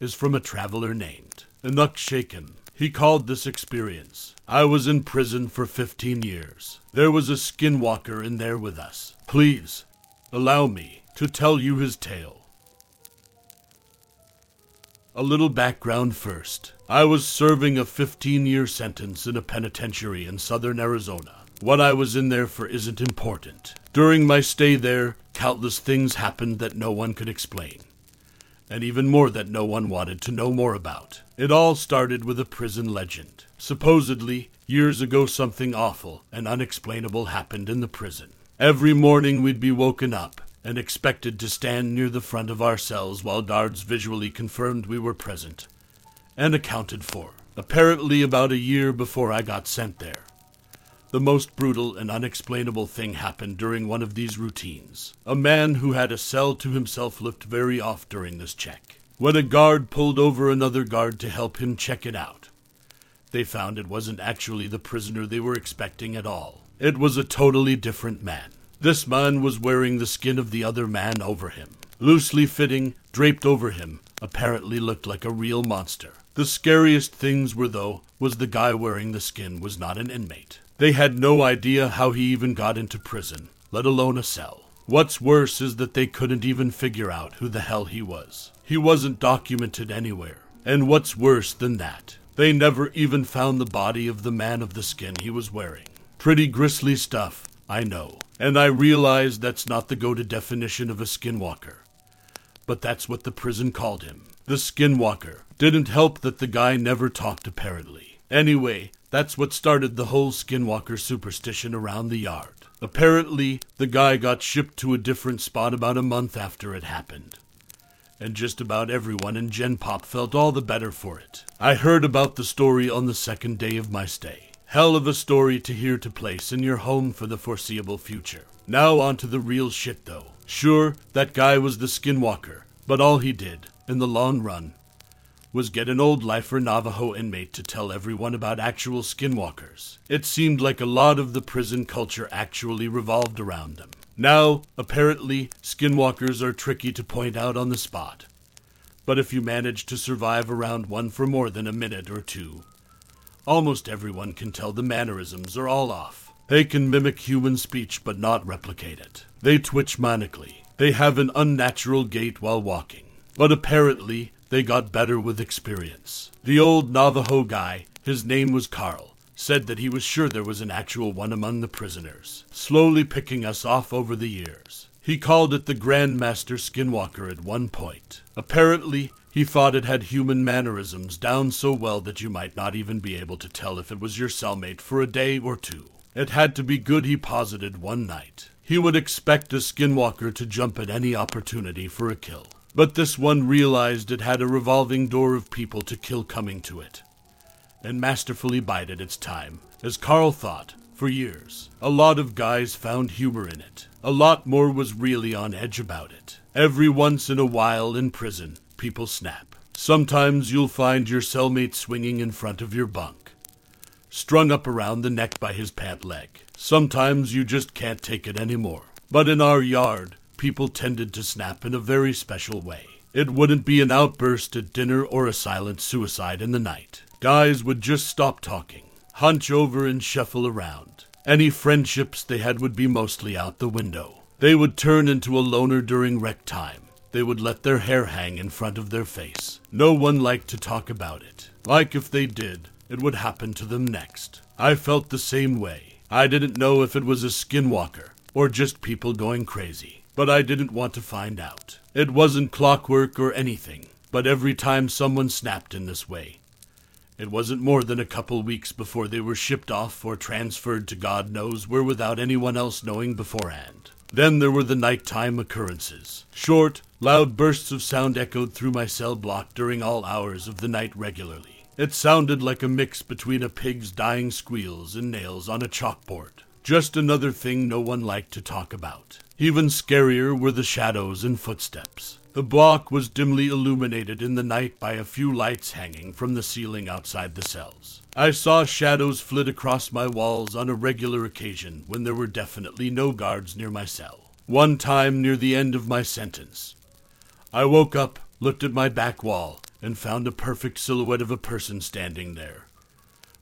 is from a traveler named Inuk Shaken. He called this experience. I was in prison for 15 years. There was a skinwalker in there with us. Please, allow me to tell you his tale. A little background first. I was serving a 15 year sentence in a penitentiary in southern Arizona. What I was in there for isn't important. During my stay there, countless things happened that no one could explain, and even more that no one wanted to know more about. It all started with a prison legend. Supposedly, years ago, something awful and unexplainable happened in the prison. Every morning, we'd be woken up and expected to stand near the front of our cells while guards visually confirmed we were present and accounted for. Apparently, about a year before I got sent there, the most brutal and unexplainable thing happened during one of these routines. A man who had a cell to himself looked very off during this check. When a guard pulled over another guard to help him check it out, they found it wasn't actually the prisoner they were expecting at all. It was a totally different man. This man was wearing the skin of the other man over him. Loosely fitting, draped over him, apparently looked like a real monster. The scariest things were, though, was the guy wearing the skin was not an inmate. They had no idea how he even got into prison, let alone a cell. What's worse is that they couldn't even figure out who the hell he was. He wasn't documented anywhere. And what's worse than that, they never even found the body of the man of the skin he was wearing. Pretty grisly stuff, I know. And I realize that's not the go to definition of a skinwalker. But that's what the prison called him. The skinwalker. Didn't help that the guy never talked, apparently. Anyway, that's what started the whole skinwalker superstition around the yard. Apparently, the guy got shipped to a different spot about a month after it happened. And just about everyone in Gen Pop felt all the better for it. I heard about the story on the second day of my stay. Hell of a story to hear to place in your home for the foreseeable future. Now on to the real shit though. Sure, that guy was the skinwalker, but all he did, in the long run, was get an old lifer Navajo inmate to tell everyone about actual skinwalkers. It seemed like a lot of the prison culture actually revolved around them. Now, apparently, skinwalkers are tricky to point out on the spot. But if you manage to survive around one for more than a minute or two, almost everyone can tell the mannerisms are all off. They can mimic human speech but not replicate it. They twitch manically. They have an unnatural gait while walking. But apparently, they got better with experience. The old Navajo guy, his name was Carl, said that he was sure there was an actual one among the prisoners, slowly picking us off over the years. He called it the Grandmaster Skinwalker at one point. Apparently, he thought it had human mannerisms down so well that you might not even be able to tell if it was your cellmate for a day or two. It had to be good, he posited one night. He would expect a skinwalker to jump at any opportunity for a kill. But this one realized it had a revolving door of people to kill coming to it, and masterfully bided its time, as Carl thought, for years. A lot of guys found humor in it. A lot more was really on edge about it. Every once in a while in prison, people snap. Sometimes you'll find your cellmate swinging in front of your bunk, strung up around the neck by his pant leg. Sometimes you just can't take it anymore. But in our yard, people tended to snap in a very special way. It wouldn't be an outburst at dinner or a silent suicide in the night. Guys would just stop talking, hunch over and shuffle around. Any friendships they had would be mostly out the window. They would turn into a loner during rec time. They would let their hair hang in front of their face. No one liked to talk about it. Like if they did, it would happen to them next. I felt the same way. I didn't know if it was a skinwalker or just people going crazy but I didn't want to find out. It wasn't clockwork or anything, but every time someone snapped in this way, it wasn't more than a couple weeks before they were shipped off or transferred to God knows where without anyone else knowing beforehand. Then there were the nighttime occurrences. Short, Loud bursts of sound echoed through my cell block during all hours of the night regularly. It sounded like a mix between a pig's dying squeals and nails on a chalkboard. Just another thing no one liked to talk about. Even scarier were the shadows and footsteps. The block was dimly illuminated in the night by a few lights hanging from the ceiling outside the cells. I saw shadows flit across my walls on a regular occasion when there were definitely no guards near my cell. One time near the end of my sentence, I woke up, looked at my back wall, and found a perfect silhouette of a person standing there.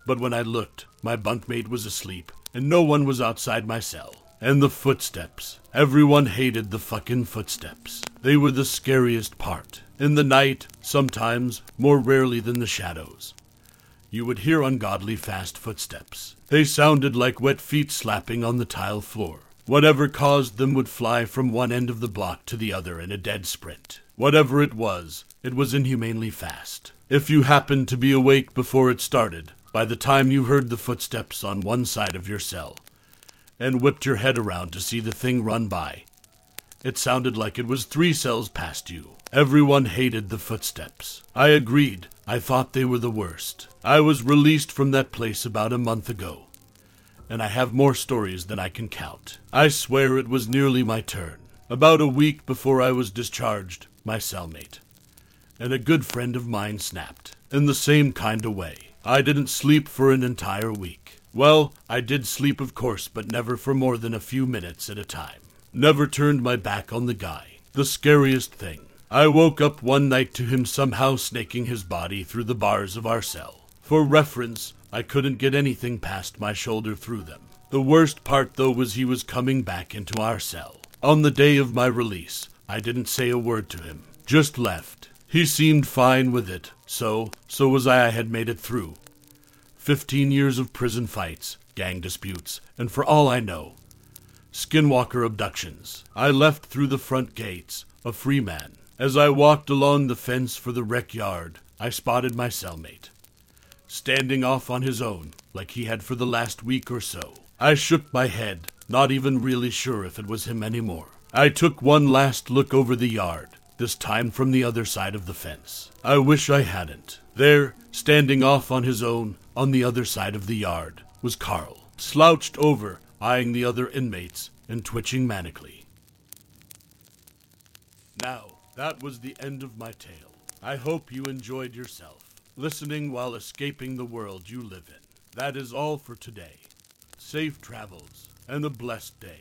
But when I looked, my bunkmate was asleep, and no one was outside my cell. And the footsteps. Everyone hated the fucking footsteps. They were the scariest part. In the night, sometimes, more rarely than the shadows, you would hear ungodly fast footsteps. They sounded like wet feet slapping on the tile floor. Whatever caused them would fly from one end of the block to the other in a dead sprint. Whatever it was, it was inhumanely fast. If you happened to be awake before it started, by the time you heard the footsteps on one side of your cell, and whipped your head around to see the thing run by. It sounded like it was three cells past you. Everyone hated the footsteps. I agreed. I thought they were the worst. I was released from that place about a month ago, and I have more stories than I can count. I swear it was nearly my turn. About a week before I was discharged, my cellmate and a good friend of mine snapped. In the same kind of way. I didn't sleep for an entire week. Well, I did sleep, of course, but never for more than a few minutes at a time. Never turned my back on the guy. The scariest thing. I woke up one night to him somehow snaking his body through the bars of our cell. For reference, I couldn't get anything past my shoulder through them. The worst part, though, was he was coming back into our cell. On the day of my release, I didn't say a word to him, just left. He seemed fine with it, so, so was I I had made it through. Fifteen years of prison fights, gang disputes, and for all I know, skinwalker abductions. I left through the front gates, a free man. As I walked along the fence for the rec yard, I spotted my cellmate, standing off on his own, like he had for the last week or so. I shook my head, not even really sure if it was him anymore. I took one last look over the yard, this time from the other side of the fence. I wish I hadn't. There, standing off on his own, on the other side of the yard, was Carl, slouched over, eyeing the other inmates and twitching manically. Now, that was the end of my tale. I hope you enjoyed yourself, listening while escaping the world you live in. That is all for today. Safe travels and a blessed day.